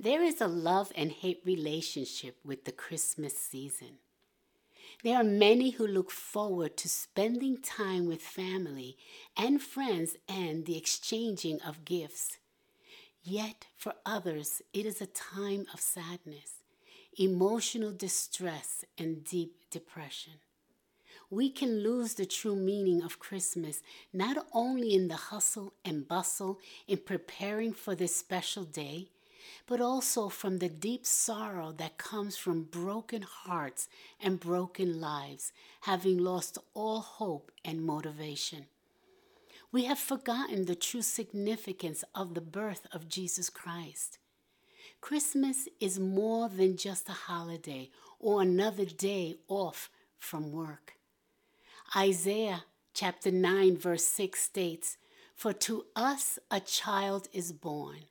There is a love and hate relationship with the Christmas season. There are many who look forward to spending time with family and friends and the exchanging of gifts. Yet, for others, it is a time of sadness, emotional distress, and deep depression. We can lose the true meaning of Christmas not only in the hustle and bustle in preparing for this special day but also from the deep sorrow that comes from broken hearts and broken lives, having lost all hope and motivation. We have forgotten the true significance of the birth of Jesus Christ. Christmas is more than just a holiday or another day off from work. Isaiah chapter 9, verse 6 states, For to us a child is born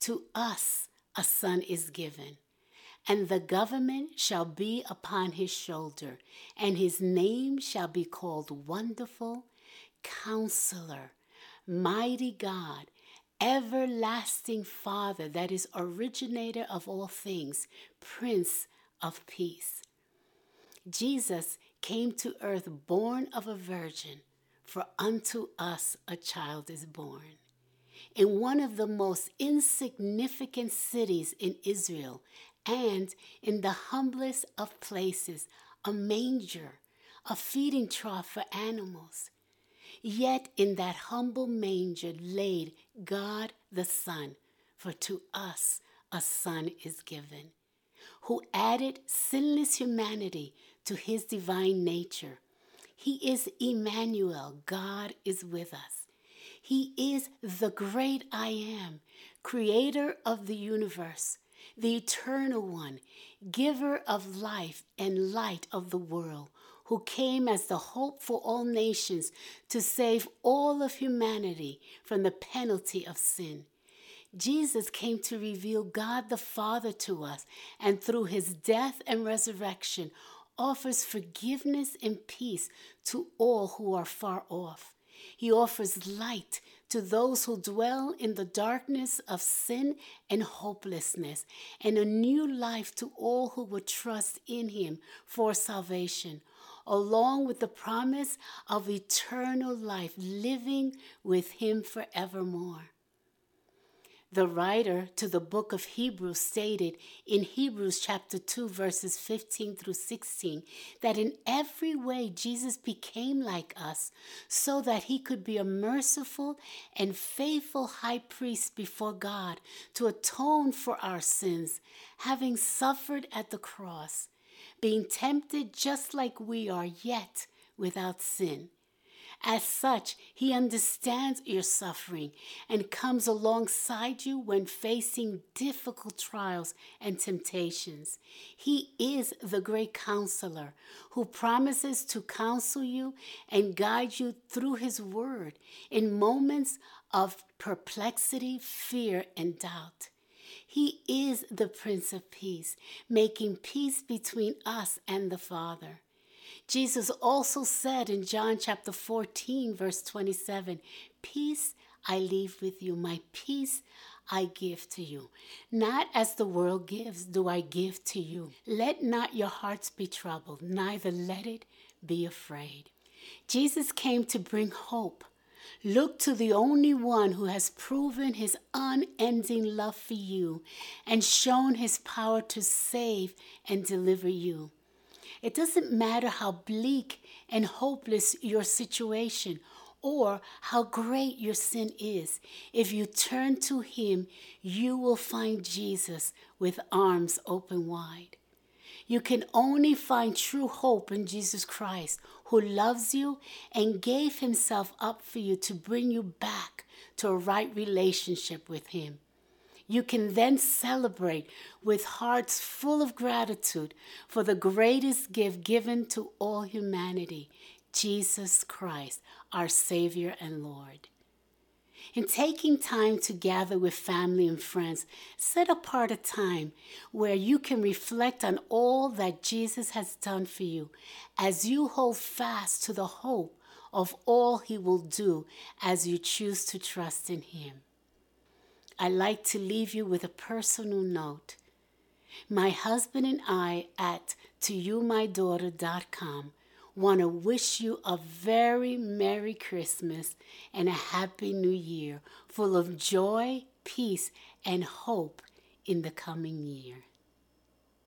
to us a son is given, and the government shall be upon his shoulder, and his name shall be called Wonderful, Counselor, Mighty God, Everlasting Father, that is, originator of all things, Prince of Peace. Jesus came to earth born of a virgin, for unto us a child is born in one of the most insignificant cities in Israel and in the humblest of places, a manger, a feeding trough for animals. Yet in that humble manger laid God the Son, for to us a Son is given, who added sinless humanity to his divine nature. He is Emmanuel, God is with us. He is the great I am, creator of the universe, the eternal one, giver of life and light of the world, who came as the hope for all nations to save all of humanity from the penalty of sin. Jesus came to reveal God the Father to us, and through his death and resurrection, offers forgiveness and peace to all who are far off. He offers light to those who dwell in the darkness of sin and hopelessness, and a new life to all who would trust in Him for salvation, along with the promise of eternal life living with Him forevermore. The writer to the book of Hebrews stated in Hebrews chapter 2, verses 15 through 16, that in every way Jesus became like us, so that he could be a merciful and faithful high priest before God to atone for our sins, having suffered at the cross, being tempted just like we are, yet without sin. As such, He understands your suffering and comes alongside you when facing difficult trials and temptations. He is the great counselor who promises to counsel you and guide you through His word in moments of perplexity, fear, and doubt. He is the Prince of Peace, making peace between us and the Father. Jesus also said in John chapter 14, verse 27, Peace I leave with you, my peace I give to you. Not as the world gives, do I give to you. Let not your hearts be troubled, neither let it be afraid. Jesus came to bring hope. Look to the only one who has proven his unending love for you and shown his power to save and deliver you. It doesn't matter how bleak and hopeless your situation or how great your sin is. If you turn to Him, you will find Jesus with arms open wide. You can only find true hope in Jesus Christ, who loves you and gave Himself up for you to bring you back to a right relationship with Him. You can then celebrate with hearts full of gratitude for the greatest gift given to all humanity Jesus Christ, our Savior and Lord. In taking time to gather with family and friends, set apart a time where you can reflect on all that Jesus has done for you as you hold fast to the hope of all he will do as you choose to trust in him. I'd like to leave you with a personal note. My husband and I at toyoumydaughter.com want to wish you a very Merry Christmas and a Happy New Year full of joy, peace, and hope in the coming year.